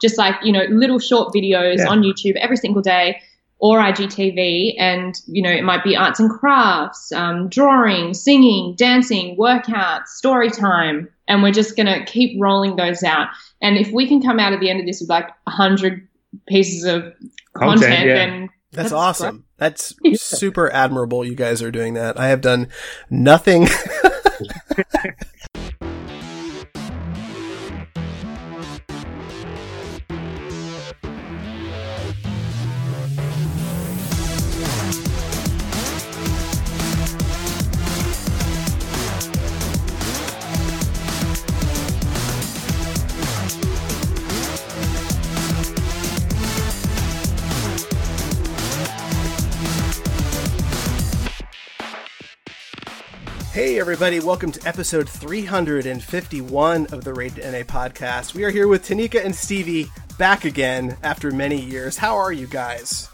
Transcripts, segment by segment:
just like, you know, little short videos Yeah. on YouTube every single day or IGTV. And, you know, it might be arts and crafts, um, drawing, singing, dancing, workouts, story time. And we're just going to keep rolling those out. And if we can come out at the end of this with like 100 pieces of Content, content, yeah. then That's, That's awesome. That's super admirable. You guys are doing that. I have done nothing. Hey, everybody. Welcome to episode 351 of the Raid to NA podcast. We are here with Tanika and Stevie back again after many years. How are you guys?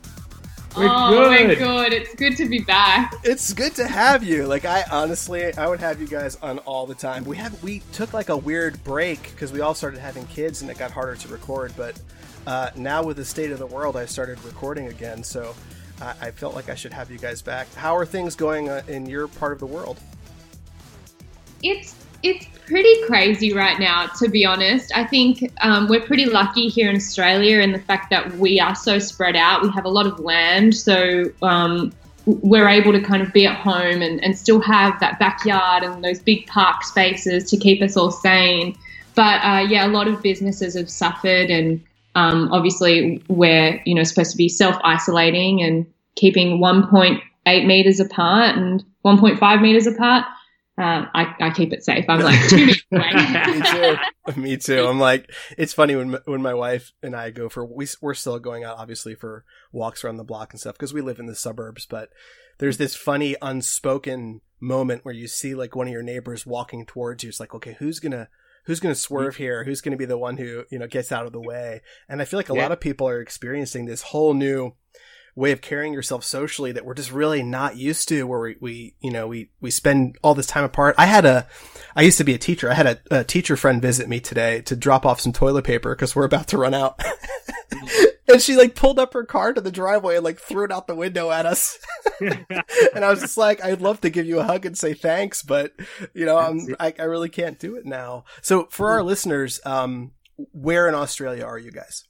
We're oh my good. god, it's good to be back. It's good to have you. Like I honestly, I would have you guys on all the time. We have we took like a weird break because we all started having kids and it got harder to record. But uh, now with the state of the world, I started recording again. So I, I felt like I should have you guys back. How are things going uh, in your part of the world? It's it's pretty crazy right now, to be honest. I think um, we're pretty lucky here in Australia in the fact that we are so spread out. We have a lot of land, so um, we're able to kind of be at home and, and still have that backyard and those big park spaces to keep us all sane. But uh, yeah, a lot of businesses have suffered, and um, obviously we're you know supposed to be self isolating and keeping 1.8 meters apart and 1.5 meters apart. Uh, I, I keep it safe. I'm like two meters away. Me too. Me too. I'm like, it's funny when when my wife and I go for we we're still going out obviously for walks around the block and stuff because we live in the suburbs, but there's this funny unspoken moment where you see like one of your neighbors walking towards you. It's like, okay, who's gonna who's gonna swerve here? Who's gonna be the one who you know gets out of the way? And I feel like a Yeah. lot of people are experiencing this whole new way of carrying yourself socially that we're just really not used to where we, we you know we we spend all this time apart. I had a i used to be a teacher. I had a, a teacher friend visit me today to drop off some toilet paper because we're about to run out. And she like pulled up her car to the driveway and like threw it out the window at us. And i was just like i'd love to give you a hug and say thanks but you know I'm, I, I really can't do it now. So for our listeners um where in australia are you guys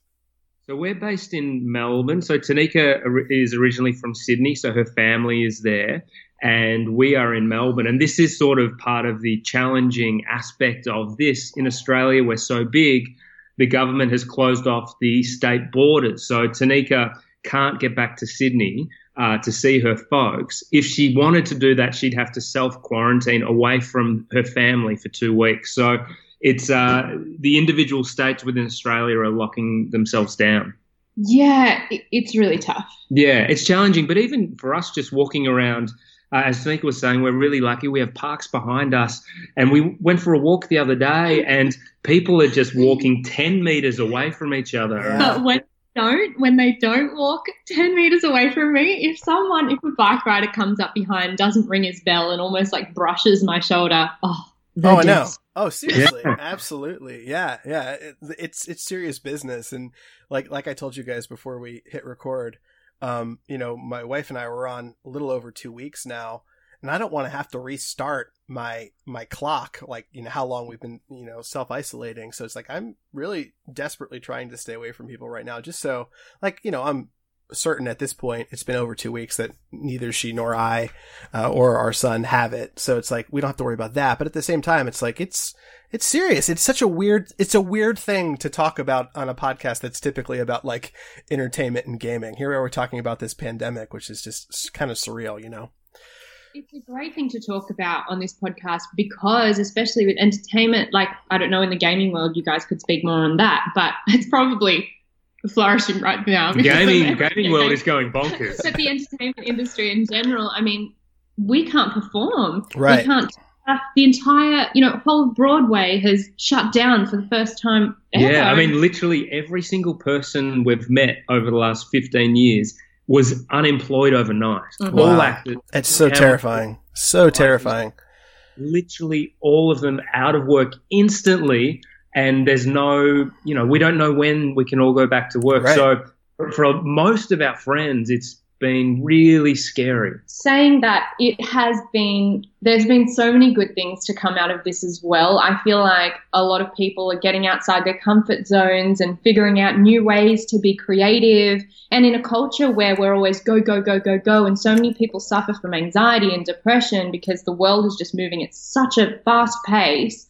So we're based in Melbourne. So Tanika is originally from Sydney, so her family is there, and we are in Melbourne. And this is sort of part of the challenging aspect of this. In Australia, we're so big, the government has closed off the state borders. So Tanika can't get back to Sydney uh, to see her folks. If she wanted to do that, she'd have to self quarantine away from her family for two weeks. So it's uh, the individual states within Australia are locking themselves down. yeah, it, it's really tough. Yeah, it's challenging, but even for us, just walking around, uh, as Tanika was saying, we're really lucky. We have parks behind us, and we went for a walk the other day, and people are just walking ten meters away from each other. But when they don't, when they don't walk 10 meters away from me, if someone, if a bike rider comes up behind, doesn't ring his bell and almost like brushes my shoulder, oh, Oh, I know. Oh, seriously, absolutely, yeah, yeah. It, it's it's serious business, and like like I told you guys before we hit record, um, you know, my wife and I were on a little over two weeks now, and I don't want to have to restart my my clock, like you know how long we've been you know self isolating. So it's like I'm really desperately trying to stay away from people right now, just so like you know I'm certain at this point it's been over two weeks that neither she nor I uh, or our son have it. So it's like we don't have to worry about that. But at the same time, it's like it's it's serious. It's such a weird it's a weird thing to talk about on a podcast that's typically about like entertainment and gaming. Here we are talking about this pandemic, which is just kind of surreal, you know. It's a great thing to talk about on this podcast because, especially with entertainment, like I don't know in the gaming world, you guys could speak more on that, but it's probably flourishing right now. because Gaming, everything. gaming world is going bonkers. But the entertainment industry in general, I mean, we can't perform. Right. We can't. Uh, the entire, you know, whole Broadway has shut down for the first time ever. Yeah, I mean, literally every single person we've met over the last 15 years was unemployed overnight. Mhm. All Wow. actors, It's so terrifying. So terrifying. Literally all of them out of work instantly. And there's no, you know, we don't know when we can all go back to work. Right. So for most of our friends, it's been really scary. Saying that it has been, there's been so many good things to come out of this as well. I feel like a lot of people are getting outside their comfort zones and figuring out new ways to be creative. And in a culture where we're always go, go, go, go, go, and so many people suffer from anxiety and depression because the world is just moving at such a fast pace,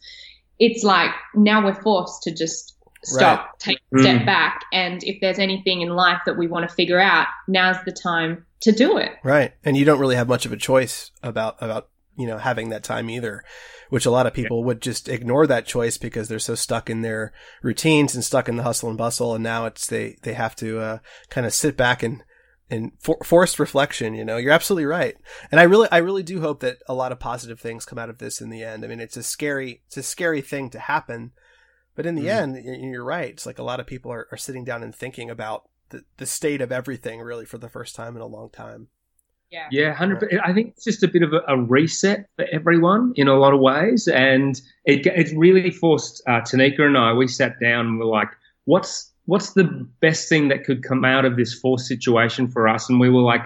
it's like now we're forced to just stop, right. take a step mm. back. And if there's anything in life that we want to figure out, now's the time to do it. Right. And you don't really have much of a choice about, about, you know, having that time either, which a lot of people yeah. would just ignore that choice because they're so stuck in their routines and stuck in the hustle and bustle. And now it's, they, they have to, uh, kind of sit back and, and for, forced reflection, you know, you're absolutely right. And I really, I really do hope that a lot of positive things come out of this in the end. I mean, it's a scary, it's a scary thing to happen, but in the mm-hmm. end, you're right. It's like a lot of people are, are sitting down and thinking about the, the state of everything really for the first time in a long time. Yeah. Yeah, hundred. I think it's just a bit of a, a, reset for everyone in a lot of ways, and it it really forced uh, Tanika and I. We sat down and we're like, "What's what's the best thing that could come out of this forced situation for us?" And we were like,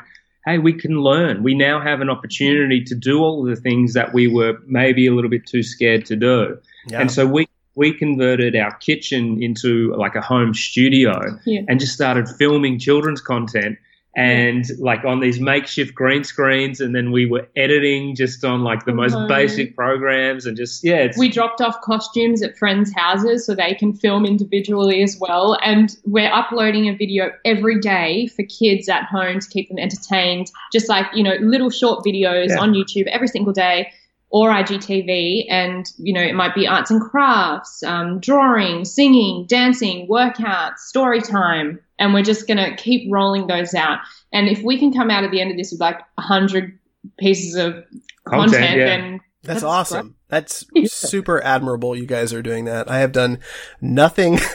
"Hey, we can learn. We now have an opportunity to do all of the things that we were maybe a little bit too scared to do." Yeah. And so we we converted our kitchen into like a home studio yeah. and just started filming children's content and like on these makeshift green screens and then we were editing just on like the most mm-hmm. basic programs and just yeah we dropped off costumes at friends houses so they can film individually as well and we're uploading a video every day for kids at home to keep them entertained just like you know little short videos yeah. on youtube every single day or IGTV, and you know it might be arts and crafts, um, drawing, singing, dancing, workouts, story time, and we're just gonna keep rolling those out. And if we can come out at the end of this with like a hundred pieces of content, content yeah. then that's, that's awesome. Great. That's yeah. super admirable. You guys are doing that. I have done nothing.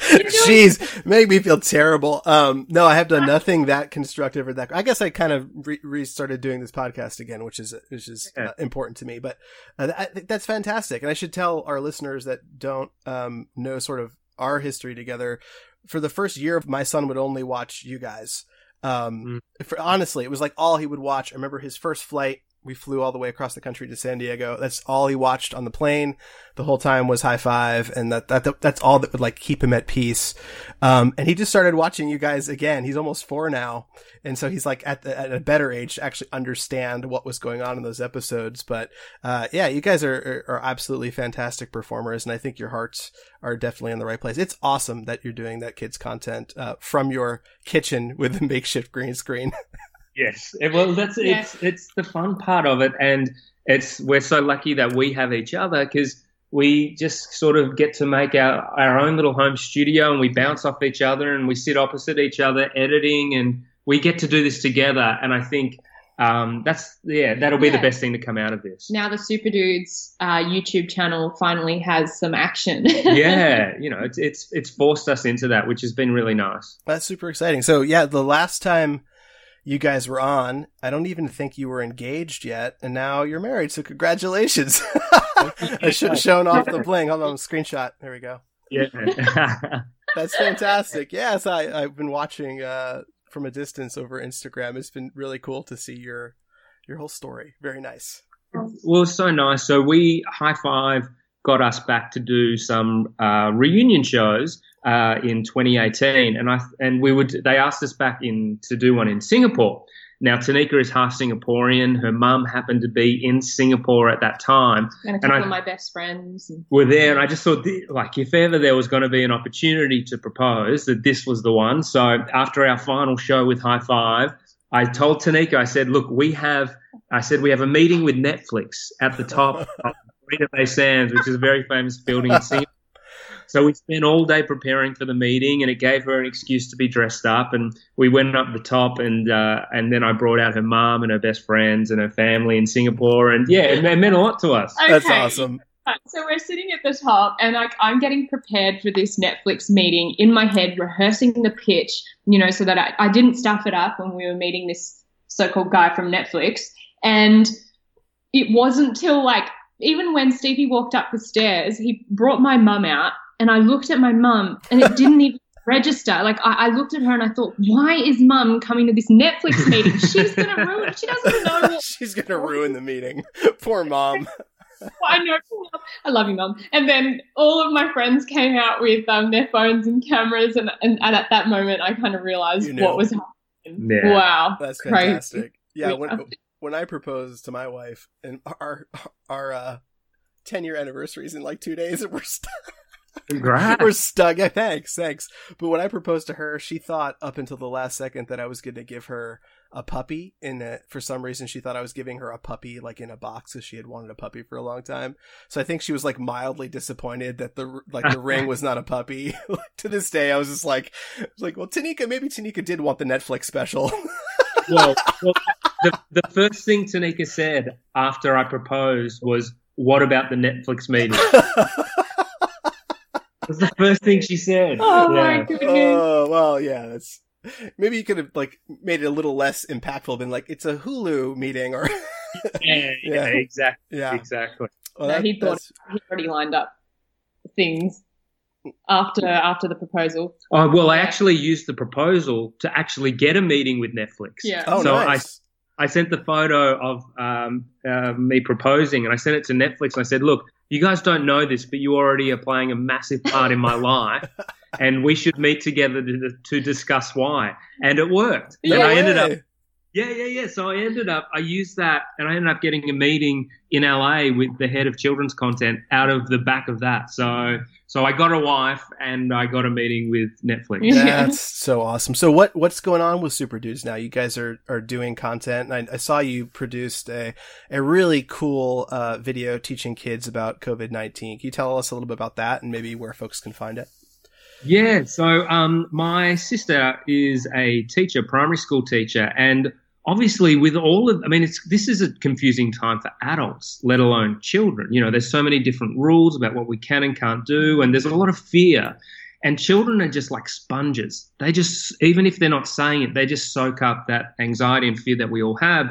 Jeez, make me feel terrible. Um, no, I have done nothing that constructive or that. I guess I kind of re- restarted doing this podcast again, which is which is uh, important to me. But uh, I that's fantastic, and I should tell our listeners that don't um, know sort of our history together. For the first year, my son would only watch you guys. Um, mm. for, honestly, it was like all he would watch. I remember his first flight we flew all the way across the country to San Diego. That's all he watched on the plane the whole time was Hi-5. And that, that, that's all that would like keep him at peace. Um, and he just started watching you guys again. He's almost four now. And so he's like at, the, at a better age to actually understand what was going on in those episodes. But, uh, yeah, you guys are, are, are absolutely fantastic performers. And I think your hearts are definitely in the right place. It's awesome that you're doing that kids content, uh, from your kitchen with the makeshift green screen. Yes, well, that's yeah. it's it's the fun part of it, and it's we're so lucky that we have each other because we just sort of get to make our, our own little home studio and we bounce off each other and we sit opposite each other editing and we get to do this together and i think um, that's yeah that'll be yeah. the best thing to come out of this. Now the super dudes uh, youtube channel finally has some action. Yeah you know it's, it's it's forced us into that which has been really nice. That's super exciting. So yeah the last time you guys were on. I don't even think you were engaged yet, and now you're married. So congratulations! I should have shown off the bling. Hold on, screenshot. There we go. Yeah, that's fantastic. Yes, I, I've been watching uh, from a distance over Instagram. It's been really cool to see your your whole story. Very nice. Well, so nice. So we Hi-5 got us back to do some uh, reunion shows uh, in 2018, and I and we would they asked us back in to do one in Singapore. Now Tanika is half Singaporean. Her mum happened to be in Singapore at that time, and a couple and I, of my best friends were there. And I just thought, like, if ever there was going to be an opportunity to propose, that this was the one. So after our final show with Hi-5, I told Tanika, I said, look, we have, I said we have a meeting with Netflix at the top of Marina Bay Sands, which is a very famous building in Singapore. So we spent all day preparing for the meeting, and it gave her an excuse to be dressed up. And we went up the top, and uh, and then I brought out her mom and her best friends and her family in Singapore, and yeah, it meant a lot to us. Okay. That's awesome. So we're sitting at the top, and like I'm getting prepared for this Netflix meeting in my head, rehearsing the pitch, you know, so that I, I didn't stuff it up when we were meeting this so-called guy from Netflix. And it wasn't till like even when Stevie walked up the stairs, he brought my mum out, and I looked at my mum, and it didn't even register. Like I, I, looked at her and I thought, why is mum coming to this Netflix meeting? She's gonna ruin. She doesn't know. What- She's gonna ruin the meeting. Poor mom. I know. I love you, mum. And then all of my friends came out with um, their phones and cameras, and, and, and at that moment, I kind of realized what was happening. Yeah. Wow, that's fantastic. Crazy. Yeah, when when I proposed to my wife, and our our uh, ten year anniversary is in like two days, and we're stuck. Congrats. We're stuck. Yeah, thanks, thanks. But when I proposed to her, she thought up until the last second that I was going to give her a puppy. And a, for some reason, she thought I was giving her a puppy like in a box, because she had wanted a puppy for a long time. So I think she was like mildly disappointed that the like the ring was not a puppy. to this day, I was just like, like, well, Tanika, maybe Tanika did want the Netflix special. well, well the, the first thing Tanika said after I proposed was, "What about the Netflix meeting?" was the first thing she said. Oh yeah. my goodness. Oh well, yeah. That's maybe you could have like made it a little less impactful. Been like, it's a Hulu meeting, or yeah, yeah, yeah, exactly, yeah, exactly. Well, no, that, he thought he already lined up things after after the proposal. Oh well, I actually used the proposal to actually get a meeting with Netflix. Yeah. Oh, so nice. I I sent the photo of um, uh, me proposing, and I sent it to Netflix. And I said, "Look, you guys don't know this, but you already are playing a massive part in my life, and we should meet together to, to discuss why." And it worked. Yeah, and I ended up yeah, yeah, yeah. So I ended up, I used that and I ended up getting a meeting in LA with the head of children's content out of the back of that. So, so I got a wife and I got a meeting with Netflix. That's so awesome. So what, what's going on with Super Dudes now? You guys are, are doing content. I, I, saw you produced a, a really cool, uh, video teaching kids about COVID-19. Can you tell us a little bit about that and maybe where folks can find it? Yeah, so um, my sister is a teacher, primary school teacher, and obviously with all of i mean it's this is a confusing time for adults let alone children. You know there's so many different rules about what we can and can't do and there's a lot of fear. And children are just like sponges. They just even if they're not saying it they just soak up that anxiety and fear that we all have.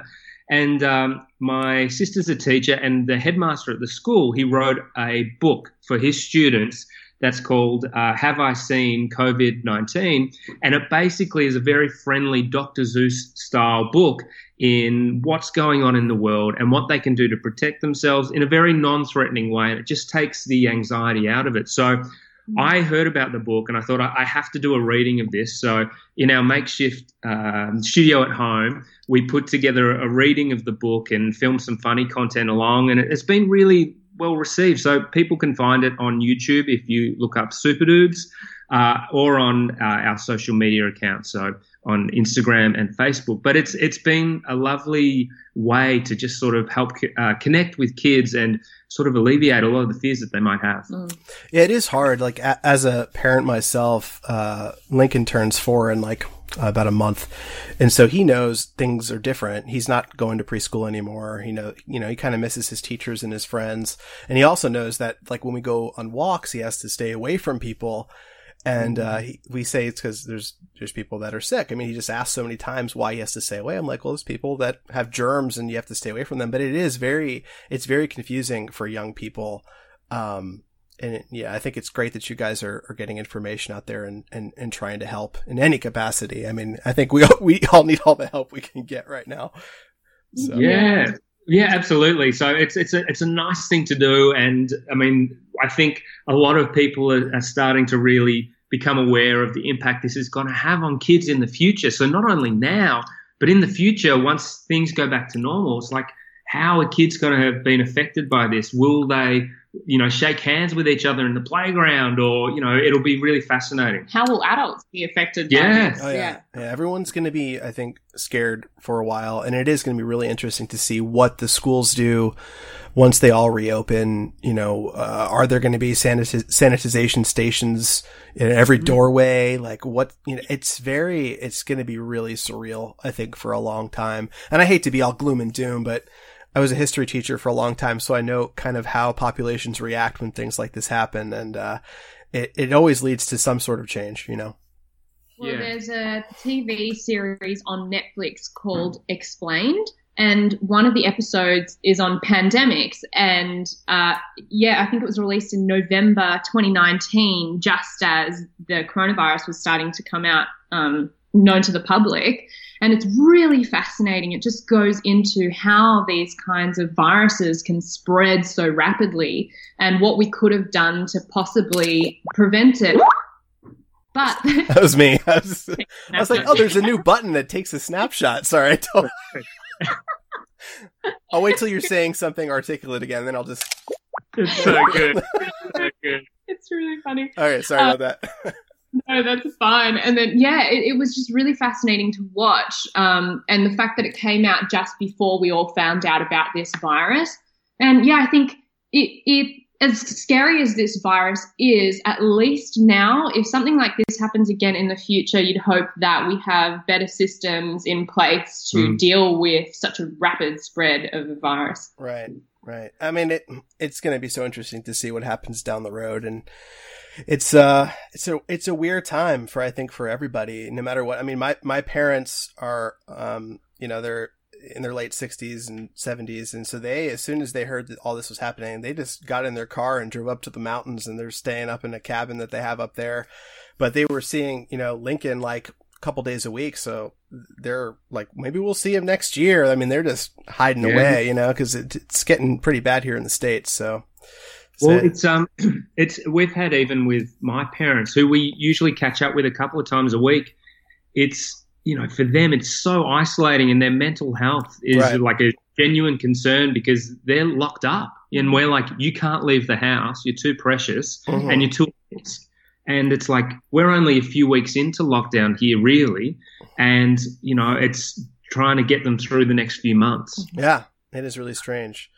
And um, my sister's a teacher and the headmaster at the school he wrote a book for his students that's called uh, Have I Seen COVID 19? And it basically is a very friendly Dr. Seuss style book in what's going on in the world and what they can do to protect themselves in a very non threatening way. And it just takes the anxiety out of it. So mm-hmm. I heard about the book and I thought I have to do a reading of this. So in our makeshift um, studio at home, we put together a reading of the book and filmed some funny content along. And it's been really well received. So people can find it on YouTube if you look up Super Dudes, uh, or on uh, our social media accounts, so on Instagram and Facebook. But it's it's been a lovely way to just sort of help uh, connect with kids and sort of alleviate a lot of the fears that they might have. Mm. Yeah, it is hard. Like a- as a parent myself, uh, Lincoln turns four and like about a month. And so he knows things are different. He's not going to preschool anymore. He know, you know, he kind of misses his teachers and his friends. And he also knows that like when we go on walks, he has to stay away from people. And, uh, he, we say it's because there's, there's people that are sick. I mean, he just asks so many times why he has to stay away. I'm like, well, there's people that have germs and you have to stay away from them. But it is very, it's very confusing for young people. Um, and it, yeah, I think it's great that you guys are, are getting information out there and, and, and trying to help in any capacity. I mean, I think we we all need all the help we can get right now. So. Yeah, yeah, absolutely. So it's it's a it's a nice thing to do, and I mean, I think a lot of people are, are starting to really become aware of the impact this is going to have on kids in the future. So not only now, but in the future, once things go back to normal, it's like how are kids going to have been affected by this? Will they you know, shake hands with each other in the playground, or you know, it'll be really fascinating. How will adults be affected? Yeah, oh, yeah. yeah, yeah. Everyone's going to be, I think, scared for a while, and it is going to be really interesting to see what the schools do once they all reopen. You know, uh, are there going to be sanitiz- sanitization stations in every mm-hmm. doorway? Like, what? You know, it's very, it's going to be really surreal. I think for a long time, and I hate to be all gloom and doom, but I was a history teacher for a long time, so I know kind of how populations react when things like this happen, and uh, it it always leads to some sort of change, you know. Well, yeah. there's a TV series on Netflix called Explained, and one of the episodes is on pandemics. And uh, yeah, I think it was released in November 2019, just as the coronavirus was starting to come out, um, known to the public. And it's really fascinating. It just goes into how these kinds of viruses can spread so rapidly and what we could have done to possibly prevent it. But that was me. I was, I was like, oh, there's a new button that takes a snapshot. Sorry, I told. I'll wait till you're saying something articulate again, then I'll just. It's so good. It's so good. It's really funny. All right, sorry uh, about that. No, that's fine. And then, yeah, it, it, was just really fascinating to watch. Um, and the fact that it came out just before we all found out about this virus. And yeah, I think it, it as scary as this virus is, at least now, if something like this happens again in the future, you'd hope that we have better systems in place to mm. deal with such a rapid spread of a virus. Right, right. I mean, it it's going to be so interesting to see what happens down the road, and it's uh, it's a it's a weird time for I think for everybody, no matter what. I mean, my my parents are, um, you know, they're in their late 60s and 70s and so they as soon as they heard that all this was happening they just got in their car and drove up to the mountains and they're staying up in a cabin that they have up there but they were seeing you know lincoln like couple days a week so they're like maybe we'll see him next year i mean they're just hiding yeah. away you know because it, it's getting pretty bad here in the states so well, it's um, it's we've had even with my parents, who we usually catch up with a couple of times a week. It's you know, for them, it's so isolating and their mental health is right. like a genuine concern because they're locked up. And we're like, you can't leave the house. You're too precious mm-hmm. and you're too. And it's like, we're only a few weeks into lockdown here, really. And, you know, it's trying to get them through the next few months. Yeah, it is really strange.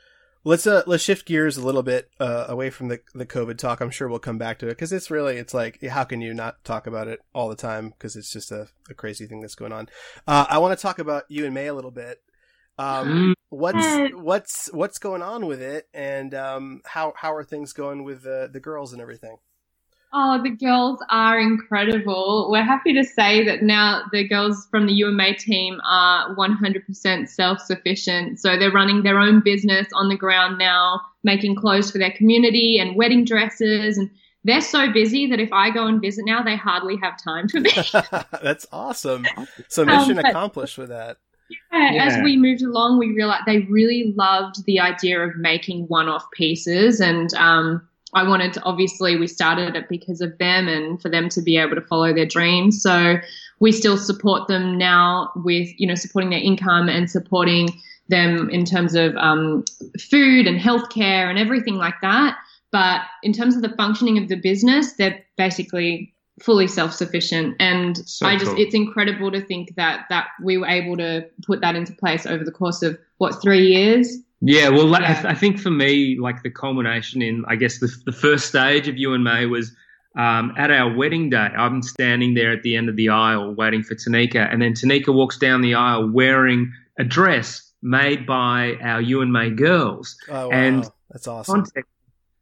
Let's uh let's shift gears a little bit uh, away from the the COVID talk. I'm sure we'll come back to it because it's really it's like how can you not talk about it all the time because it's just a, a crazy thing that's going on. Uh, I want to talk about you and May a little bit. Um, mm. what's what's what's going on with it, and um, how how are things going with the the girls and everything? Oh, the girls are incredible. We're happy to say that now the girls from the UMA team are 100% self sufficient. So they're running their own business on the ground now, making clothes for their community and wedding dresses. And they're so busy that if I go and visit now, they hardly have time for me. That's awesome. So mission um, accomplished with that. Yeah, yeah, as we moved along, we realized they really loved the idea of making one off pieces and, um, I wanted to, obviously, we started it because of them and for them to be able to follow their dreams. So we still support them now with, you know, supporting their income and supporting them in terms of um, food and healthcare and everything like that. But in terms of the functioning of the business, they're basically fully self-sufficient and so i just cool. it's incredible to think that that we were able to put that into place over the course of what three years yeah, well. I, th- I, think for me, like the culmination in, I guess, the, the first stage of you and May was um, at our wedding day. I'm standing there at the end of the aisle waiting for Tanika, and then Tanika walks down the aisle wearing a dress made by our you and May girls. Oh, wow. And that's awesome. Context,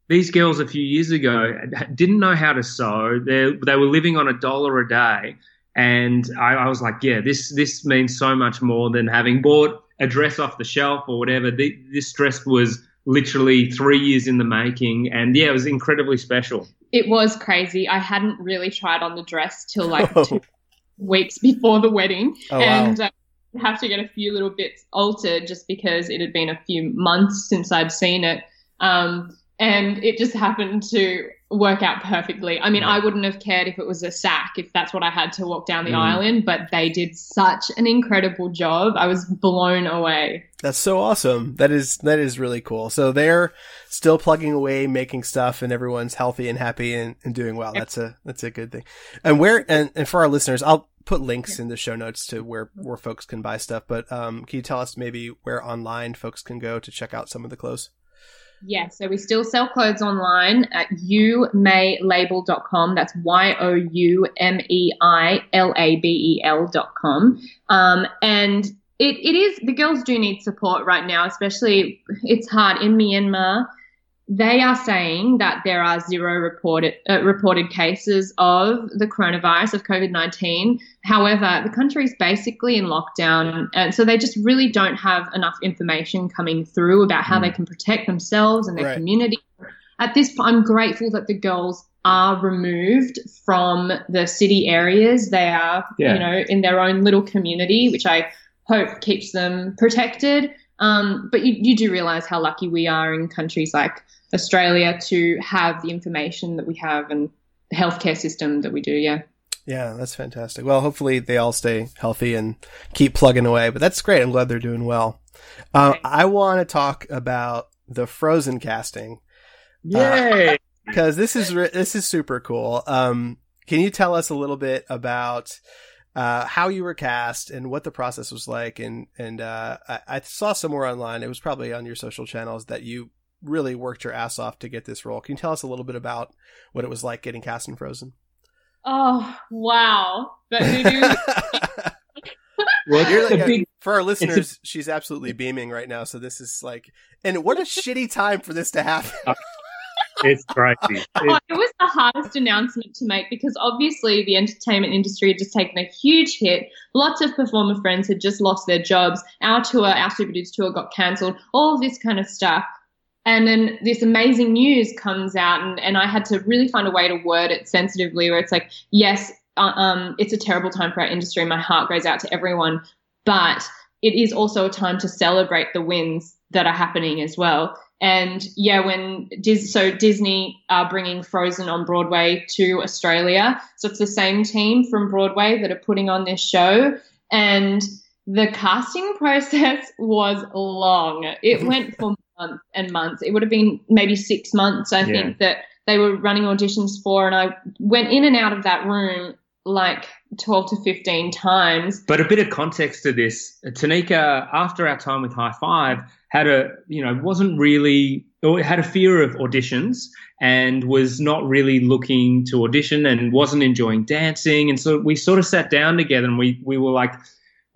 these girls a few years ago didn't know how to sew. They they were living on a dollar a day, and I, I was like, yeah, this this means so much more than having bought a dress off the shelf or whatever. The, this dress was literally three years in the making, and yeah, it was incredibly special. It was crazy. I hadn't really tried on the dress till like oh. two weeks before the wedding, oh, and wow. uh, have to get a few little bits altered just because it had been a few months since I'd seen it. Um, and it just happened to work out perfectly. I mean, I wouldn't have cared if it was a sack, if that's what I had to walk down the mm. aisle in, but they did such an incredible job. I was blown away. That's so awesome. That is that is really cool. So they're still plugging away, making stuff, and everyone's healthy and happy and, and doing well. That's a that's a good thing. And where and, and for our listeners, I'll put links in the show notes to where where folks can buy stuff. But um, can you tell us maybe where online folks can go to check out some of the clothes? Yes, so we still sell clothes online at youmeilabel.com. That's Y O U M E I L A B E L.com. Um, and it, it is, the girls do need support right now, especially it's hard in Myanmar. They are saying that there are zero reported uh, reported cases of the coronavirus of COVID nineteen. However, the country is basically in lockdown, and so they just really don't have enough information coming through about how mm. they can protect themselves and their right. community. At this point, I'm grateful that the girls are removed from the city areas. They are, yeah. you know, in their own little community, which I hope keeps them protected. Um, but you, you do realize how lucky we are in countries like Australia to have the information that we have and the healthcare system that we do. Yeah. Yeah, that's fantastic. Well, hopefully they all stay healthy and keep plugging away. But that's great. I'm glad they're doing well. Uh, I want to talk about the Frozen casting. Yay! Because uh, this is this is super cool. Um, can you tell us a little bit about uh, how you were cast and what the process was like? And and uh, I, I, saw somewhere online, it was probably on your social channels, that you really worked your ass off to get this role. Can you tell us a little bit about what it was like getting cast in Frozen? Oh wow! But well, like big, for our listeners, a, she's absolutely beaming right now. So this is like, and what a shitty time for this to happen. It's crazy. Oh, it was the hardest announcement to make because obviously the entertainment industry had just taken a huge hit. Lots of performer friends had just lost their jobs. Our tour, our Super Dudes tour got cancelled. All of this kind of stuff. And then this amazing news comes out, and, and I had to really find a way to word it sensitively where it's like, yes, uh, um, it's a terrible time for our industry. My heart goes out to everyone. But it is also a time to celebrate the wins that are happening as well. And yeah, when Dis- so Disney are bringing Frozen on Broadway to Australia, so it's the same team from Broadway that are putting on this show, and the casting process was long. It went for months and months. It would have been maybe six months, I yeah. think, that they were running auditions for, and I went in and out of that room like 12 to 15 times. But a bit of context to this Tanika, after our time with Hi-5, had a, you know, wasn't really, or had a fear of auditions and was not really looking to audition and wasn't enjoying dancing. And so we sort of sat down together and we, we were like,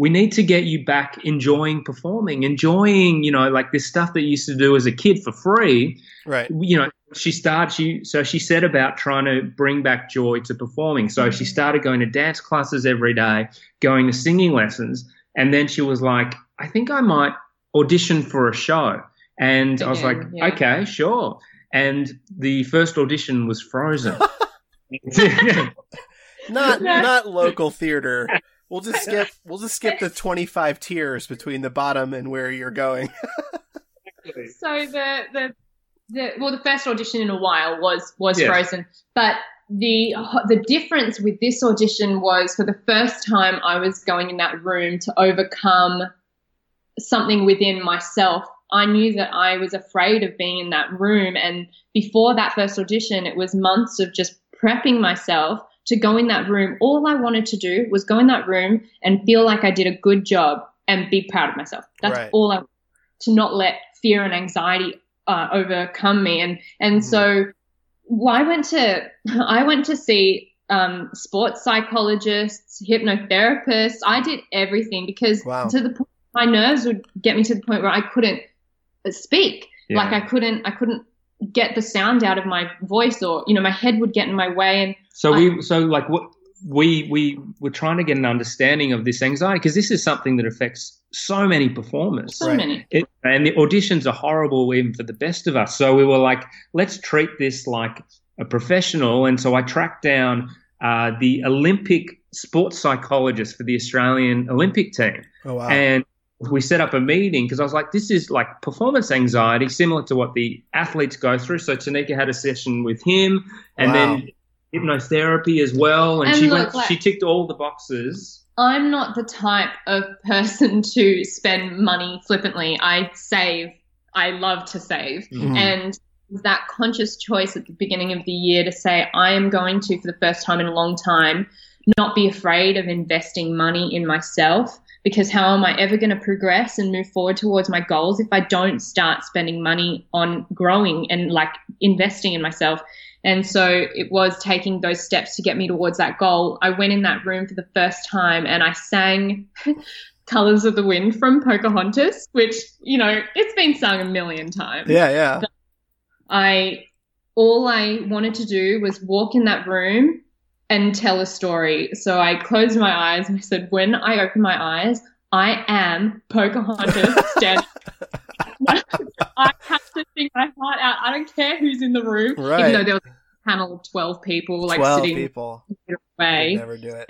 we need to get you back enjoying performing, enjoying, you know, like this stuff that you used to do as a kid for free. Right. You know, she started, she, so she set about trying to bring back joy to performing. So she started going to dance classes every day, going to singing lessons. And then she was like, I think I might audition for a show. And Again, I was like, yeah. okay, sure. And the first audition was Frozen. not not local theater. We'll just skip. We'll just skip the twenty-five tiers between the bottom and where you're going. so the the the well, the first audition in a while was was yes. Frozen, but the the difference with this audition was for the first time I was going in that room to overcome something within myself. I knew that I was afraid of being in that room, and before that first audition, it was months of just prepping myself to go in that room. All I wanted to do was go in that room and feel like I did a good job and be proud of myself. That's right. all I wanted, to not let fear and anxiety uh, overcome me. And and mm. so well, I went to I went to see um, sports psychologists, hypnotherapists. I did everything because wow. to the point my nerves would get me to the point where I couldn't speak. Yeah. Like I couldn't I couldn't get the sound out of my voice or you know my head would get in my way and so I, we so like what we we were trying to get an understanding of this anxiety because this is something that affects so many performers. So right? many. It, and the auditions are horrible even for the best of us. So we were like, let's treat this like a professional. And so I tracked down uh, the Olympic sports psychologist for the Australian Olympic team. Oh, wow. And we set up a meeting because I was like, this is like performance anxiety, similar to what the athletes go through. So Tanika had a session with him, and wow. then hypnotherapy as well, and, and she look, went, like, she ticked all the boxes. I'm not the type of person to spend money flippantly. I save. I love to save, mm-hmm. and that conscious choice at the beginning of the year to say I am going to, for the first time in a long time, not be afraid of investing money in myself because how am I ever going to progress and move forward towards my goals if I don't start spending money on growing and like investing in myself? And so it was taking those steps to get me towards that goal. I went in that room for the first time and I sang Colors of the Wind from Pocahontas, which, you know, it's been sung a million times. Yeah, yeah. I all I wanted to do was walk in that room and tell a story. So I closed my eyes and I said, when I open my eyes, I am Pocahontas standing. I have to sing my heart out. I don't care who's in the room, Right. even though there was a panel of twelve people like 12 sitting people. away. Never do it.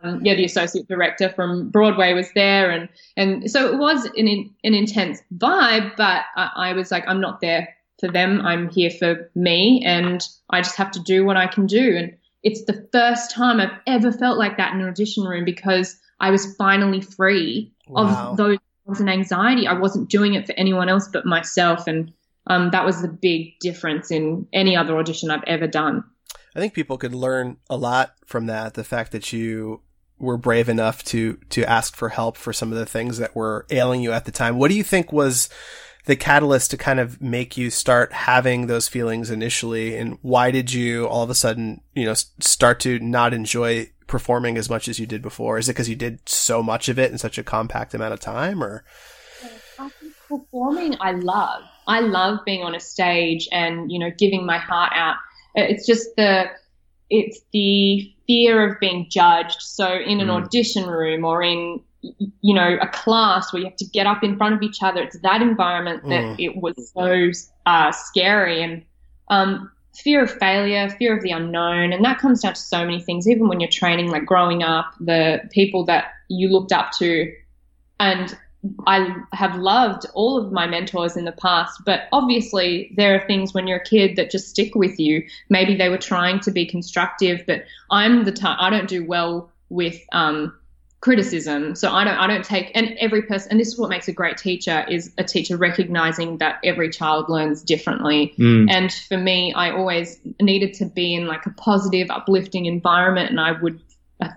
Um, yeah, the associate director from Broadway was there, and and so it was an an intense vibe. But I, I was like, I'm not there for them. I'm here for me, and I just have to do what I can do. And it's the first time I've ever felt like that in an audition room because I was finally free Wow. of those and anxiety. I wasn't doing it for anyone else but myself, and um, that was the big difference in any other audition I've ever done. I think people could learn a lot from that. The fact that you were brave enough to to ask for help for some of the things that were ailing you at the time. What do you think was the catalyst to kind of make you start having those feelings initially, and why did you all of a sudden, you know, start to not enjoy performing as much as you did before? Is it because you did so much of it in such a compact amount of time, or performing I love. I love being on a stage and you know giving my heart out. It's just the it's the fear of being judged. So in an Mm. audition room or in you know a class where you have to get up in front of each other, it's that environment that Mm. it was so uh, scary and um, fear of failure, fear of the unknown, and that comes down to so many things. Even when you're training, like growing up, the people that you looked up to, and I have loved all of my mentors in the past, but obviously there are things when you're a kid that just stick with you. Maybe they were trying to be constructive, but I'm the type I don't do well with um, criticism. So I don't I don't take and every person and this is what makes a great teacher is a teacher recognizing that every child learns differently. Mm. And for me, I always needed to be in like a positive, uplifting environment, and I would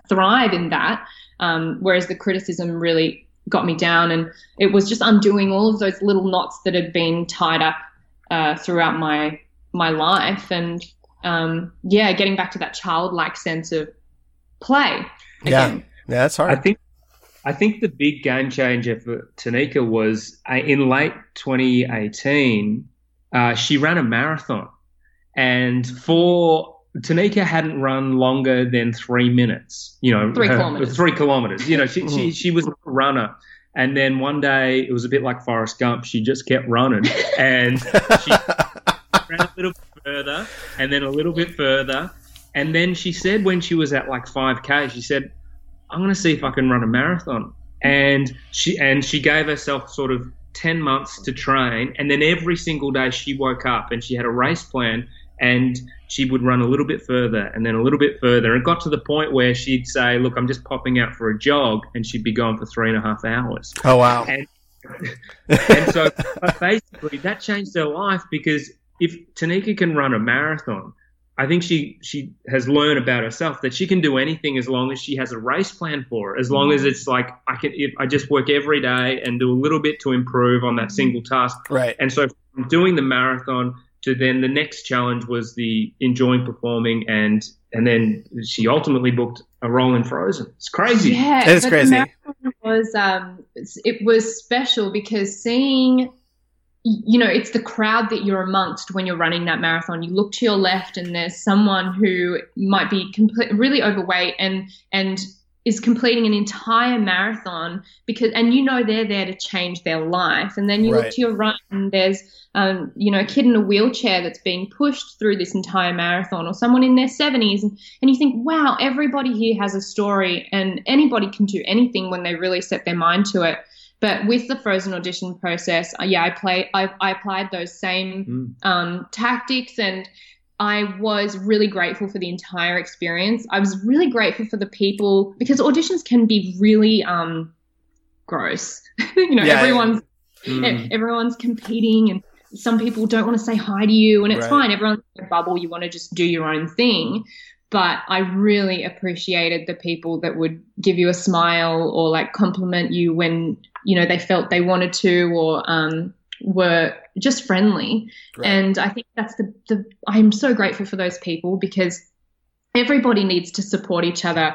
thrive in that. Um, whereas the criticism really got me down, and it was just undoing all of those little knots that had been tied up uh, throughout my my life, and um, yeah, getting back to that childlike sense of play. Again. yeah, that's I hard. think I think the big game changer for Tanika was uh, in late 2018. Uh, she ran a marathon, and for Tanika hadn't run longer than three minutes. You know, Three her- kilometers. Three kilometers. You know, she she she was a runner. And then one day it was a bit like Forrest Gump. She just kept running, and she ran a little bit further and then a little bit further. And then she said when she was at like 5K, she said, I'm going to see if I can run a marathon. And she and she gave herself sort of 10 months to train. And then every single day she woke up and she had a race plan and she would run a little bit further and then a little bit further. And it got to the point where she'd say, Look, I'm just popping out for a jog. And she'd be gone for three and a half hours. oh wow. And and so basically that changed her life because if Tanika can run a marathon, I think she she has learned about herself that she can do anything as long as she has a race plan for it. As long as it's like I can if I just work every day and do a little bit to improve on that single task. right. And so from doing the marathon to then the next challenge was the enjoying performing and and then she ultimately booked a role in Frozen. It's crazy. Yeah, It is but crazy. The marathon was um, it was special because seeing, you know, it's the crowd that you're amongst when you're running that marathon. You look to your left, and there's someone who might be complete, really overweight and and is completing an entire marathon because and you know they're there to change their life and then you Right. look to your right and there's um, you know a kid in a wheelchair that's being pushed through this entire marathon or someone in their 70s and, and you think wow everybody here has a story and anybody can do anything when they really set their mind to it but with the frozen audition process uh, yeah i play I, I applied those same Mm. um, tactics and I was really grateful for the entire experience. I was really grateful for the people because auditions can be really um, gross. you know, Yeah, yeah. everyone's Mm. everyone's competing and some people don't want to say hi to you and it's Right. fine. Everyone's in a bubble. You want to just do your own thing. But I really appreciated the people that would give you a smile or like compliment you when, you know, they felt they wanted to or um, were just friendly. Right. And I think that's the, the I'm so grateful for those people because everybody needs to support each other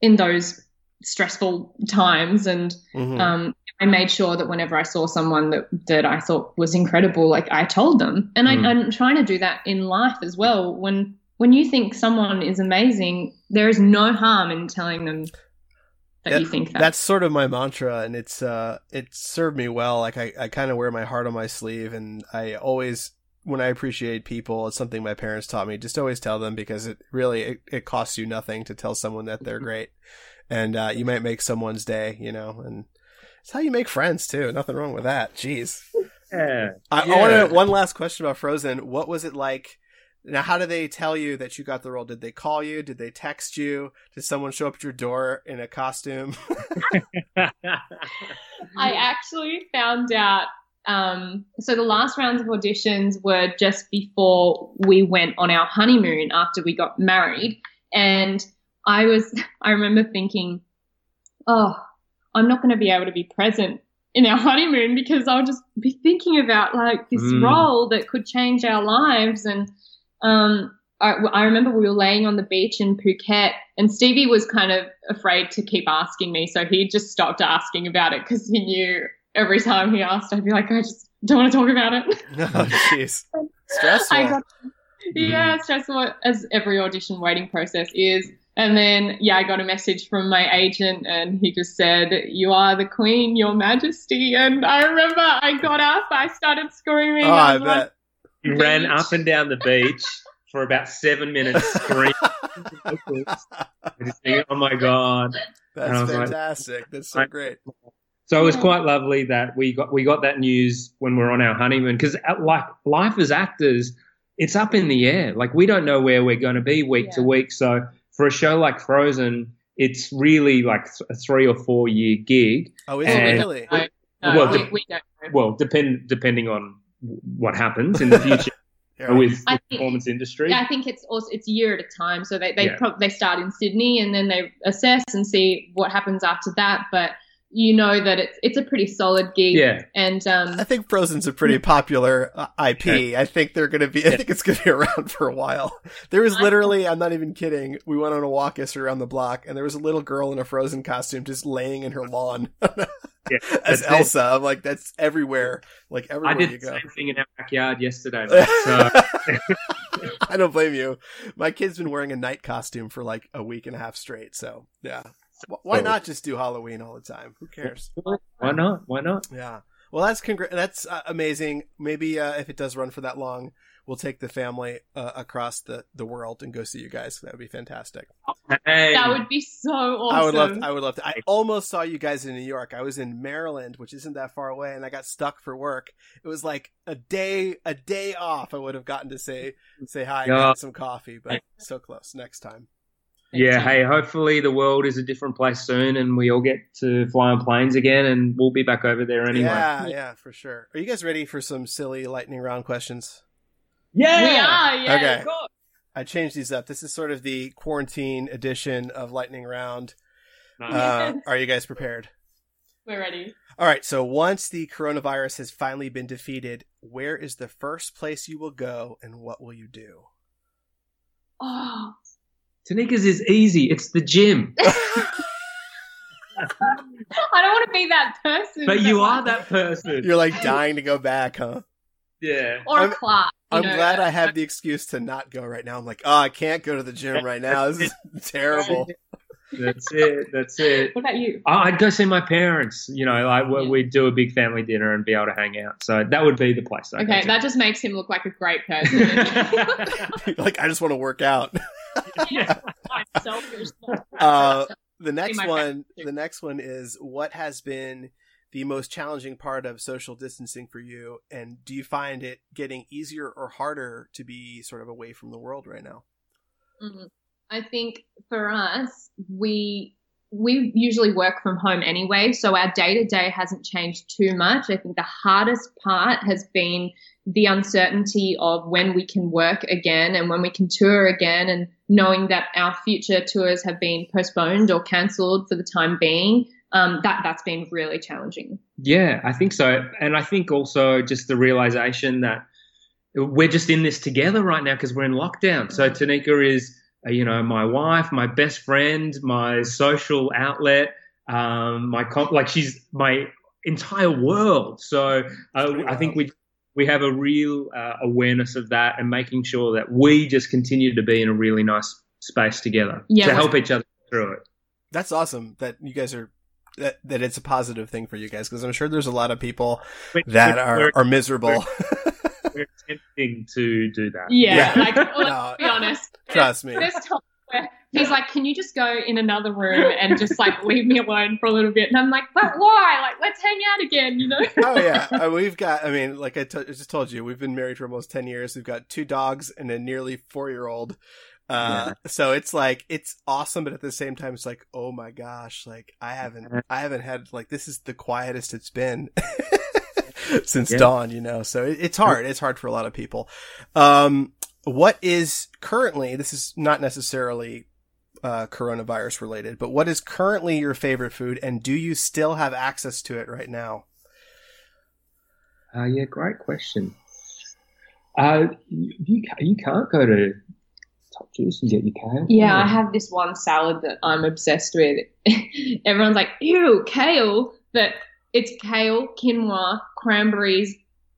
in those stressful times and Mhm. um, I made sure that whenever I saw someone that, that I thought was incredible, like I told them. And Mm. I, I'm trying to do that in life as well. When when you think someone is amazing, there is no harm in telling them that Yeah, you think that. That's sort of my mantra, and it's uh, it served me well. Like I, I kind of wear my heart on my sleeve, and I always, when I appreciate people, it's something my parents taught me. Just always tell them because it really it, it costs you nothing to tell someone that they're great, and uh, you might make someone's day. You know, and it's how you make friends too. Nothing wrong with that. Jeez. Yeah. I, I want to one last question about Frozen. What was it like? Now, how did they tell you that you got the role? Did they call you? Did they text you? Did someone show up at your door in a costume? I actually found out. Um, so the last rounds of auditions were just before we went on our honeymoon after we got married, and I was. I remember thinking, "Oh, I'm not going to be able to be present in our honeymoon because I'll just be thinking about like this Mm. role that could change our lives." And um, I, I remember we were laying on the beach in Phuket, and Stevie was kind of afraid to keep asking me, so he just stopped asking about it because he knew every time he asked, I'd be like, I just don't want to talk about it. oh, jeez. Stressful. I got, yeah, stressful as every audition waiting process is. And then, yeah, I got a message from my agent, and he just said, "You are the queen, your majesty." And I remember I got up, I started screaming. oh, I was like, bet. You ran up and down the beach for about seven minutes screaming. Thinking, oh my god! That's was like- fantastic. That's so I- great. So it was quite lovely that we got we got that news when we're on our honeymoon because uh, like life as actors, it's up in the air. Like we don't know where we're going to be week to week. So for a show like Frozen, it's really like a three or four year gig. Oh, is it really? No, no, Well, we, we don't know. Well, depend depending on what happens in the future Yeah. with I the think- performance industry. Yeah, I think it's also it's a year at a time. So they they Yeah. prob- they start in Sydney and then they assess and see what happens after that. But you know that it's it's a pretty solid gig. Yeah. And um, I think Frozen's a pretty popular uh, IP. I think they're going to be. I think it's going to be around for a while. There was literally, I'm not even kidding. We went on a walk yesterday around the block, and there was a little girl in a Frozen costume just laying in her lawn Yeah, as that's it. Elsa. I'm like, that's everywhere. Like I everywhere did you the go. same thing in our backyard yesterday. mate. So I don't blame you. My kid's been wearing a knight costume for like a week and a half straight. So yeah, why So- not just do Halloween all the time? Who cares? why not? Why not? Yeah. Well, that's congr- that's uh, amazing. Maybe uh, if it does run for that long, we'll take the family uh, across the, the world and go see you guys. That would be fantastic. Hey. that would be so awesome. I would love. I would love to. I almost saw you guys in New York. I was in Maryland, which isn't that far away, and I got stuck for work. It was like a day a day off. I would have gotten to say say hi, and Yeah. get some coffee, but so close. Next time. Yeah, hey, hopefully the world is a different place soon and we all get to fly on planes again and we'll be back over there anyway. Yeah, yeah, for sure. Are you guys ready for some silly lightning round questions? Yeah! we are. Yeah. Okay. of course. I changed these up. This is sort of the quarantine edition of lightning round. Nice. Uh, are you guys prepared? We're ready. All right. So once the coronavirus has finally been defeated, where is the first place you will go, and what will you do? Oh, Tanika's is easy. It's the gym. I don't want to be that person. But you are that person. You're like dying to go back, huh? Yeah. Or I'm- a class. You I'm know. glad I have the excuse to not go right now. I'm like, oh, I can't go to the gym right now. This is terrible. That's it. That's it. What about you? I- I'd go see my parents. You know, like we- Yeah. we'd do a big family dinner and be able to hang out. So that would be the place. I'd go Okay, to. that just makes him look like a great person. like, I just want to work out. yeah, Uh, the next one, the next one is what has been the most challenging part of social distancing for you, and do you find it getting easier or harder to be sort of away from the world right now? Mhm. I think for us, we we usually work from home anyway, so our day to day hasn't changed too much. I think the hardest part has been the uncertainty of when we can work again and when we can tour again, and knowing that our future tours have been postponed or cancelled for the time being. Um, that that's been really challenging. Yeah, I think so. And I think also just the realization that we're just in this together right now because we're in lockdown. So Tanika is uh, you know, my wife, my best friend, my social outlet, um, my comp- like she's my entire world. So uh, I think we we have a real uh, awareness of that and making sure that we just continue to be in a really nice space together Yeah, to help each other through it. That's awesome that you guys are that, that it's a positive thing for you guys because I'm sure there's a lot of people We're- that we're- we're- are miserable. we're attempting to do that. Yeah, Yeah. like well, let's No. be honest. Trust me. There's times where he's like, "Can you just go in another room and just like leave me alone for a little bit?" And I'm like, "But why? Like, let's hang out again," you know? oh yeah, Uh, we've got. I mean, like I t- I just told you, we've been married for almost ten years. We've got two dogs and a nearly four year old. Uh, so it's like it's awesome, but at the same time, it's like, oh my gosh, like I haven't, I haven't had like this is the quietest it's been since Yeah. dawn, you know. So it, it's hard. It's hard for a lot of people. Um, what is currently? This is not necessarily uh, coronavirus related, but what is currently your favorite food, and do you still have access to it right now? Uh, yeah, great question. Uh, you, you you can't go to Top Juice and get your kale. Yeah, I have this one salad that I'm obsessed with. Everyone's like, "Ew, kale!" But it's kale, quinoa, cranberries,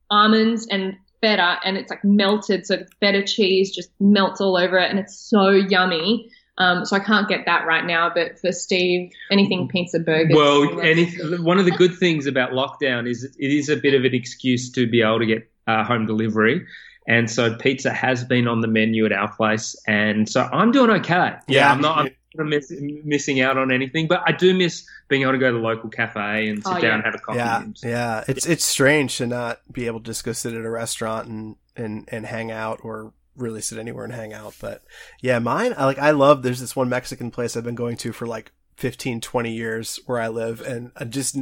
almonds, and feta, and it's like melted, so the feta cheese just melts all over it, and it's so yummy. Um, so I can't get that right now, but for Steve, anything pizza burgers. Well, any, one of the good things about lockdown is it is a bit of an excuse to be able to get uh, home delivery. And so pizza has been on the menu at our place. And so I'm doing okay. Yeah. I'm not, I'm not miss, missing out on anything, but I do miss being able to go to the local cafe and sit Oh, down yeah. and have a coffee. Yeah, and- yeah. It's it's strange to not be able to just go sit at a restaurant and and and hang out or really sit anywhere and hang out. But yeah, mine. I like. I love. There's this one Mexican place I've been going to for like 15, 20 years where I live, and I just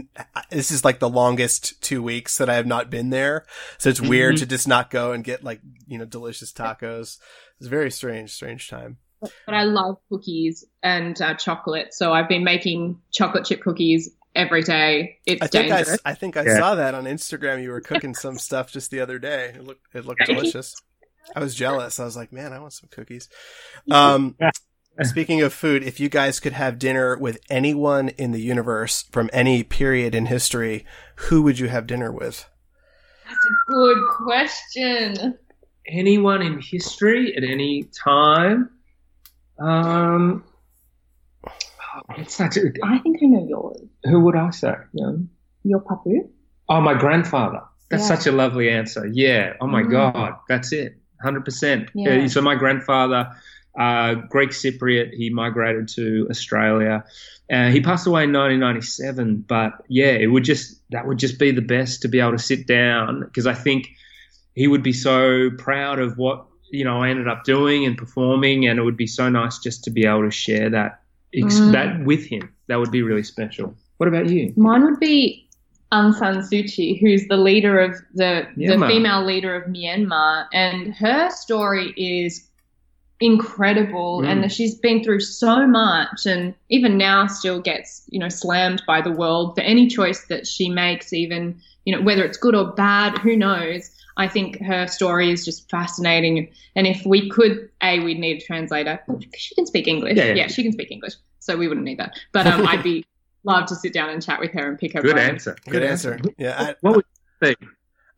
this is like the longest two weeks that I have not been there. So it's weird Mhm. to just not go and get like you know delicious tacos. It's a very strange, strange time. but I love cookies and uh, chocolate, so I've been making chocolate chip cookies every day. It's I think I, dangerous. I think I Yeah. saw that on Instagram. You were cooking some stuff just the other day. It looked it looked delicious. I was jealous. I was like, man, I want some cookies. Um, speaking of food, if you guys could have dinner with anyone in the universe from any period in history, who would you have dinner with? That's a good question. Anyone in history at any time? Um, oh, it's such a, I think I know yours. who would I say? Yeah. Your papu. Oh, my grandfather. That's Yeah. such a lovely answer. Yeah. Oh my Mm. God. That's it. 100%. Yeah. So my grandfather, uh, Greek Cypriot, he migrated to Australia. Uh, he passed away in 1997, but yeah, it would just, that would just be the best to be able to sit down because I think he would be so proud of what, you know, I ended up doing and performing. And it would be so nice just to be able to share that, ex- Mm. that with him. That would be really special. What about you? Mine would be Aung San Suu Kyi, who's the leader of the the female leader of Myanmar, and her story is incredible. Mm. And she's been through so much, and even now still gets you know slammed by the world for any choice that she makes, even you know whether it's good or bad, who knows. I think her story is just fascinating, and if we could, a we'd need a translator. She can speak English. Yeah, yeah. she can speak English, so we wouldn't need that. But um, I'd be love to sit down and chat with her and pick her Good brain. answer. Good answer. Yeah, I, What would you say?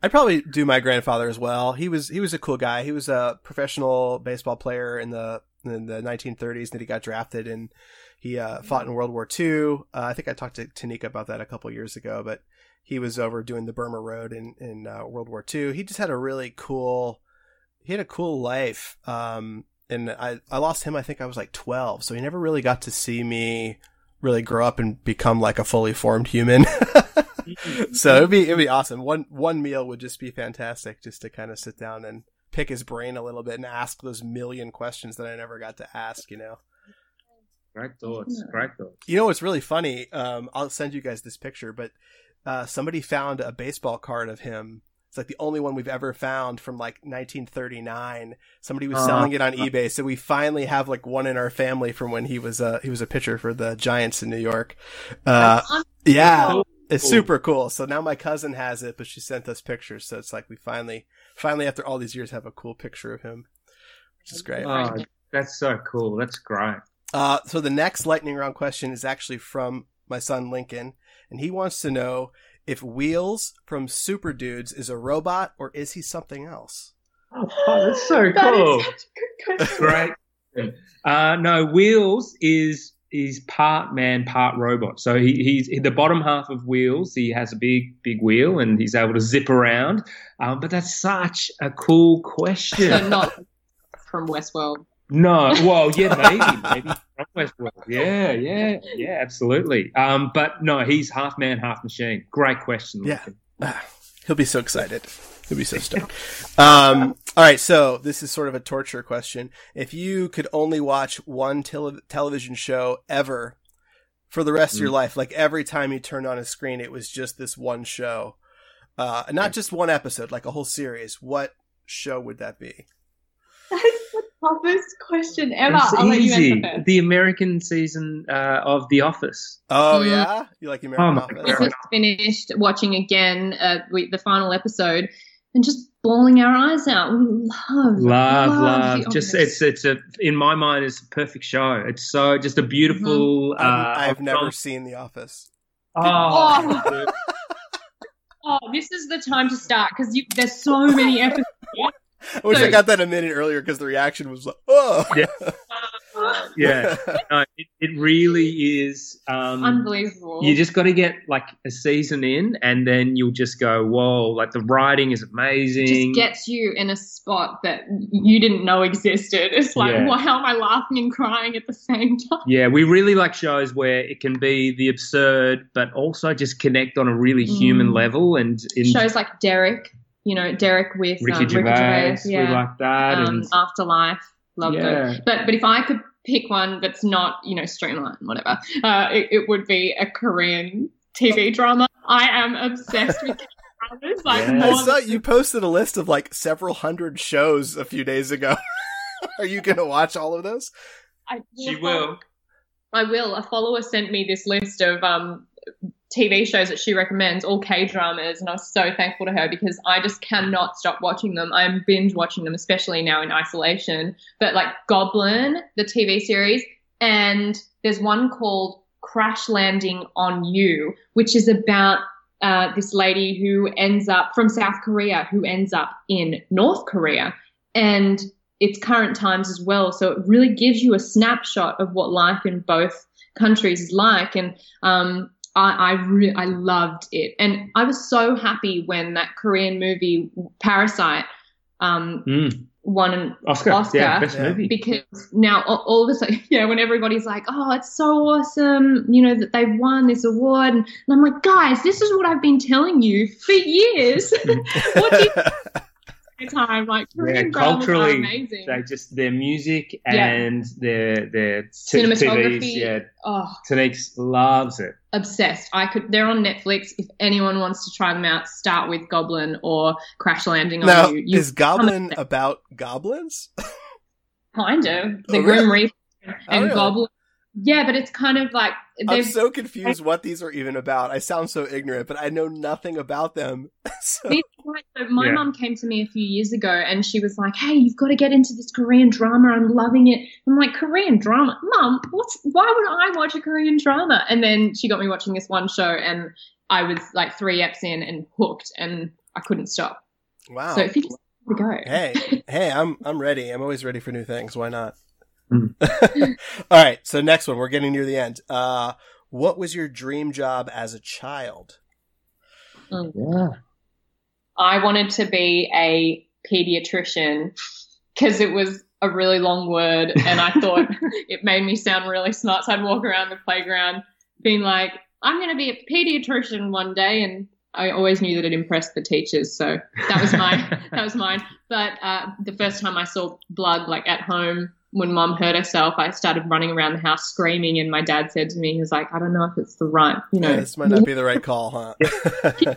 I'd probably do my grandfather as well. He was he was a cool guy. He was a professional baseball player in the in the 1930s. Then he got drafted and he uh, fought in World War II. Uh, I think I talked to Tanika about that a couple years ago, but he was over doing the Burma Road in in uh, World War II. He just had a really cool. He had a cool life. Um, and I I lost him. I think I was like 12, so he never really got to see me really grow up and become like a fully formed human. so it'd be it'd be awesome. One one meal would just be fantastic, just to kind of sit down and pick his brain a little bit and ask those million questions that I never got to ask. You know. Great thoughts. Great thoughts. You know what's really funny? Um, I'll send you guys this picture, but uh, somebody found a baseball card of him. It's like the only one we've ever found from like 1939. Somebody was Uh-huh. selling it on eBay, so we finally have like one in our family from when he was uh, he was a pitcher for the Giants in New York. Uh, yeah, it's super cool. So now my cousin has it, but she sent us pictures. So it's like we finally, finally after all these years, have a cool picture of him, which is great. Oh, That's so cool. That's great. Uh, so the next lightning round question is actually from my son Lincoln, and he wants to know if Wheels from Super Dudes is a robot or is he something else? Oh, that's so That is cool. such a good question. Great. Uh, no, Wheels is is part man, part robot. So he, he's the bottom half of Wheels. He has a big, big wheel, and he's able to zip around. Um, but that's such a cool question. So not from Westworld. No, well, yeah, maybe, maybe from Westworld. Yeah, yeah, yeah, absolutely. Um, but no, he's half man, half machine. Great question. Yeah. Lincoln. Ah, He'll be so excited. He'll be so stoked. Um, all right, so this is sort of a torture question. If you could only watch one tele- television show ever for the rest of your Mm. life, like every time you turned on a screen, it was just this one show, uh, not just one episode, like a whole series. What show would that be? That is the toughest question ever. It's I'll let you easy. first. The American season uh, of The Office. Oh Mm. yeah, you like Oh American my Office? We just finished watching again uh, we, the final episode and just bawling our eyes out. We love, Love, love love. The Just it's it's a in my mind it's a perfect show. It's so just a beautiful. Uh, I've, I've never film. seen The Office. Oh, Oh, this is the time to start because there's so many episodes. I wish I got that a minute earlier because the reaction was like, oh. Yeah. yeah. No, it, it really is. Um, Unbelievable. you just got to get like a season in, and then you'll just go, "Whoa!" Like the writing is It amazing. just gets you in a spot that you didn't know existed. It's like, Yeah. why am I laughing and crying at the same time? Yeah, we really like shows where it can be the absurd, but also just connect on a really human Mm. level. And in Shows like Derek, you know, Derek with Ricky um, Gervais, Ricky Gervais, we like that. um, and Afterlife, loved it. yeah, But but if I could pick one that's not you know streamlined, whatever, uh, it, it would be a Korean TV drama. I am obsessed with dramas. Like Yeah. I more saw than- you posted a list of like several hundred shows a few days ago. Are you going to watch all of those? I she will. I will. A follower sent me this list of um, TV shows that she recommends, all K dramas, and I was so thankful to her because I just cannot stop watching them. I'm binge watching them, especially now in isolation. But like Goblin, the TV series, and there's one called Crash Landing on You, which is about uh, this lady who ends up from South Korea, who ends up in North Korea, and it's current times as well. So it really gives you a snapshot of what life in both countries is like. And um, I, I, re- I loved it. And I was so happy when that Korean movie, Parasite, um, Mm. won an Oscar. Oscar, Yeah, best movie. because now all, all of a sudden, yeah, when everybody's like, "Oh, it's so awesome," you know that they've won this award, and, and I'm like, guys, this is what I've been telling you for years. what do you think time? Like Korean dramas are culturally, amazing. They just their music Yeah. and their their t- Cinematography. TVs, yeah, oh, Tanika loves it. obsessed. I could. They're on Netflix. If anyone wants to try them out, start with Goblin or Crash Landing now, on You. You is Goblin about goblins? kind of the Oh, Grim? Reaper oh, and really? Goblin. Yeah, but it's kind of like I'm so confused what these are even about. I sound so ignorant, but I know nothing about them. so, These are like- so my Yeah. mum came to me a few years ago and she was like, "Hey, you've got to get into this Korean drama. I'm loving it." I'm like, "Korean drama, mom? What's? Why would I watch a Korean drama?" And then she got me watching this one show, and I was like three eps in and hooked, and I couldn't stop. wow. So if you just give it go, hey, hey, I'm I'm ready. I'm always ready for new things. Why not? Mm. All right, so next one. We're getting near the end. Uh, what was your dream job as a child? Yeah. I wanted to be a pediatrician because it was a really long word, and I thought it made me sound really smart. So I'd walk around the playground being like, "I'm going to be a pediatrician one day," and I always knew that it impressed the teachers. So that was my that was mine. But uh, the first time I saw blood, like at home, when mom hurt herself, I started running around the house screaming, and my dad said to me, "He was like, I don't know if it's the right, you know." Yeah, this might not be the right call, huh?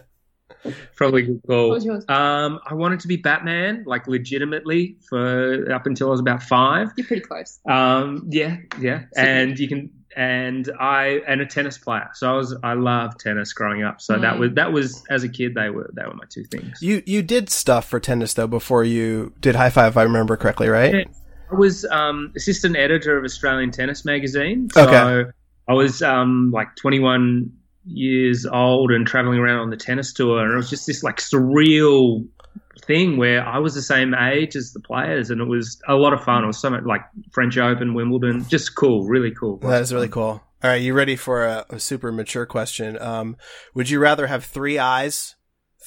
Probably good call. Um, I wanted to be Batman, like legitimately, for up until I was about five. You're pretty close. Um, yeah, yeah, and you can, and I, and a tennis player. So I was, I loved tennis growing up. So that Mm. was, that was as a kid, they were, they were my two things. you you did stuff for tennis though before you did Hi-5, if I remember correctly, right? Yeah. I was um, assistant editor of Australian Tennis Magazine. So Okay. I was um, like 21 years old and traveling around on the tennis tour, and it was just this like surreal thing where I was the same age as the players, and it was a lot of fun. It was so much like French Open, Wimbledon, just cool, really cool. That is really cool. All right, you ready for a, a super mature question? Um, would you rather have three eyes,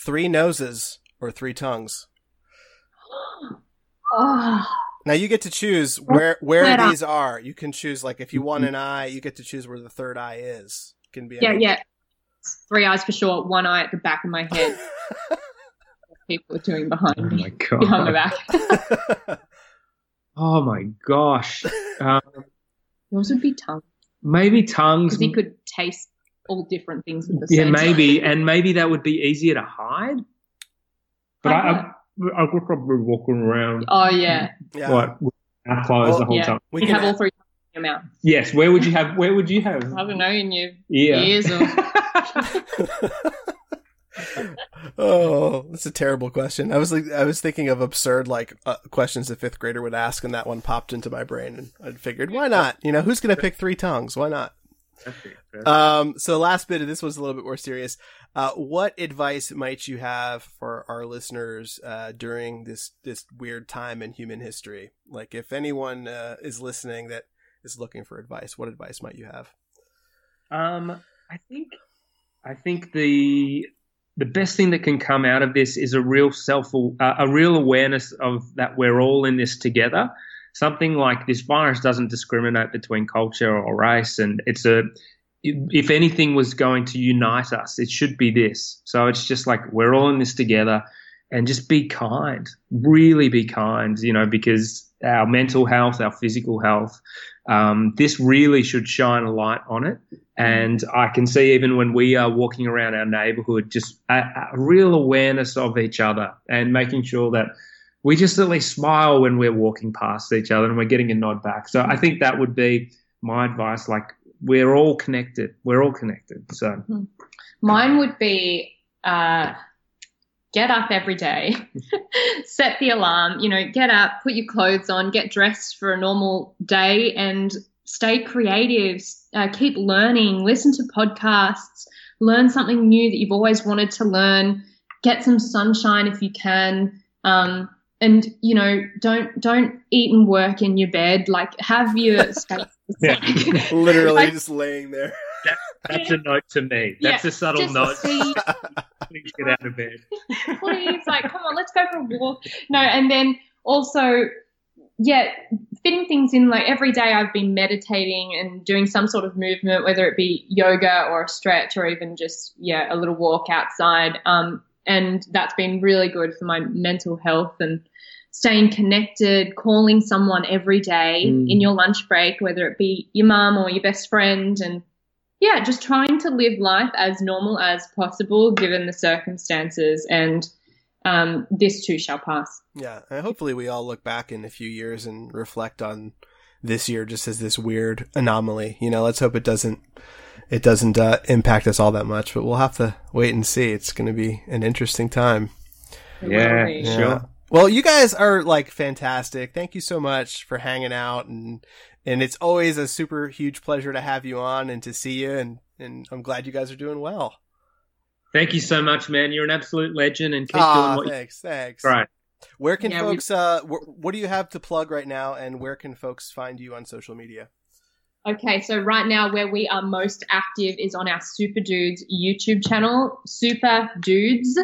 three noses, or three tongues? Oh, Now you get to choose where where these are. You can choose like if you want an eye, you get to choose where the third eye is. Can be yeah, any- yeah. Three eyes for sure. One eye at the back of my head. People are doing behind Oh me, my behind my god! back. Oh my gosh! Um, Yours would be tongue maybe tongues. because you could taste all different things at the Yeah, same maybe, time. and maybe that would be easier to hide. But I, I, I would probably be walking around Oh yeah, yeah. like with my mouth closed Well, the whole yeah. time. We you can have all three in your mouth. Yes. Where would you have? Where would you have? I don't know in your Yeah. ears or oh, that's a terrible question. I was like, I was thinking of absurd like uh, questions a fifth grader would ask, and that one popped into my brain, and I figured, why not? You know, who's gonna pick three tongues? Why not? Um, so the last bit of this was a little bit more serious. Uh, what advice might you have for our listeners uh, during this this weird time in human history? Like, if anyone uh, is listening that is looking for advice, what advice might you have? Um, I think, I think the the best thing that can come out of this is a real self, uh, a real awareness of that we're all in this together. Something like this virus doesn't discriminate between culture or race, and it's a if anything was going to unite us, it should be this. So it's just like we're all in this together and just be kind, really be kind, you know, because our mental health, our physical health, um, this really should shine a light on it. And I can see even when we are walking around our neighborhood, just a, a real awareness of each other and making sure that we just at least smile when we're walking past each other and we're getting a nod back. So I think that would be my advice. Like we're all connected. We're all connected. So Mine would be uh, get up every day, set the alarm, you know, get up, put your clothes on, get dressed for a normal day, and stay creative. Uh, keep learning, listen to podcasts, learn something new that you've always wanted to learn, get some sunshine if you can. Um, and you know, don't don't eat and work in your bed. Like have your space. Yeah. Literally Like- just laying there. that's a note to me. That's Yeah, a subtle note. see Please get out of bed. please like come on let's go for a walk no and then also yeah fitting things in like every day i've been meditating and doing some sort of movement whether it be yoga or a stretch or even just yeah a little walk outside um, and that's been really good for my mental health and staying connected calling someone every day Mm. in your lunch break whether it be your mum or your best friend and yeah, just trying to live life as normal as possible given the circumstances, and um, this too shall pass. Yeah, and hopefully we all look back in a few years and reflect on this year just as this weird anomaly. You know, let's hope it doesn't it doesn't uh, impact us all that much, but we'll have to wait and see. It's going to be an interesting time. Yeah, Really. Sure. Well, you guys are like fantastic. Thank you so much for hanging out and and it's always a super huge pleasure to have you on and to see you and and I'm glad you guys are doing well. Thank you so much, man. You're an absolute legend, and keep Ah, doing what thanks, thanks. Right. Where can Yeah, we- folks uh wh- what do you have to plug right now and where can folks find you on social media? Okay, so right now where we are most active is on our Super Dudes YouTube channel, Super Dudes.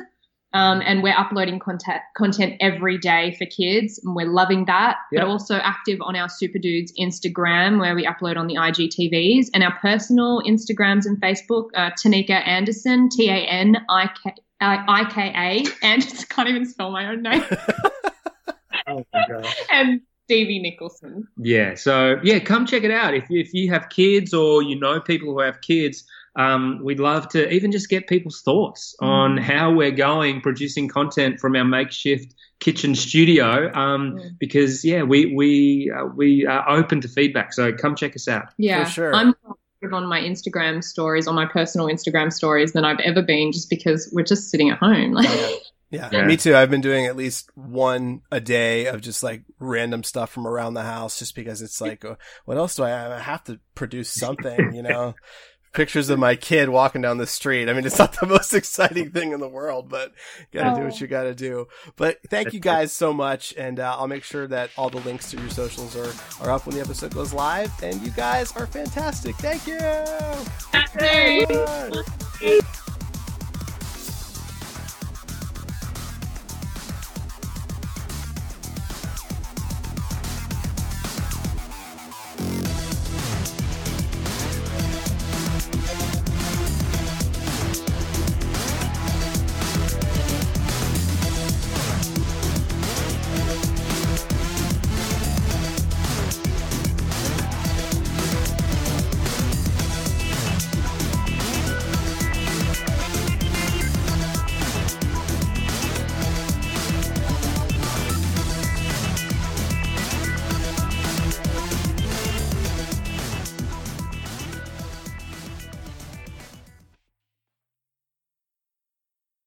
Um, and we're uploading content content every day for kids, and we're loving that. Yep. But also active on our Super Dudes Instagram, where we upload on the IGTVs, and our personal Instagrams and Facebook. Uh, Tanika Anderson, T A N I K I K A, and I can't even spell my own name, Oh my god. and Stevie Nicholson. Yeah. So yeah, come check it out. If if you have kids or you know people who have kids, um, we'd love to even just get people's thoughts on how we're going producing content from our makeshift kitchen studio. Um, Mm. because yeah, we we uh, we are open to feedback. So come check us out. Yeah, For sure. I'm on my Instagram stories, on my personal Instagram stories than I've ever been, just because we're just sitting at home. Like, Yeah, yeah, me too. I've been doing at least one a day of just like random stuff from around the house, just because it's like, uh, what else do I, I have to produce something, you know? Pictures of my kid walking down the street. I mean, it's not the most exciting thing in the world, but you gotta oh. do what oh. you gotta do. But thank you guys so much, and uh, I'll make sure that all the links to your socials are are up when the episode goes live. And you guys are fantastic. Thank you. Thank you.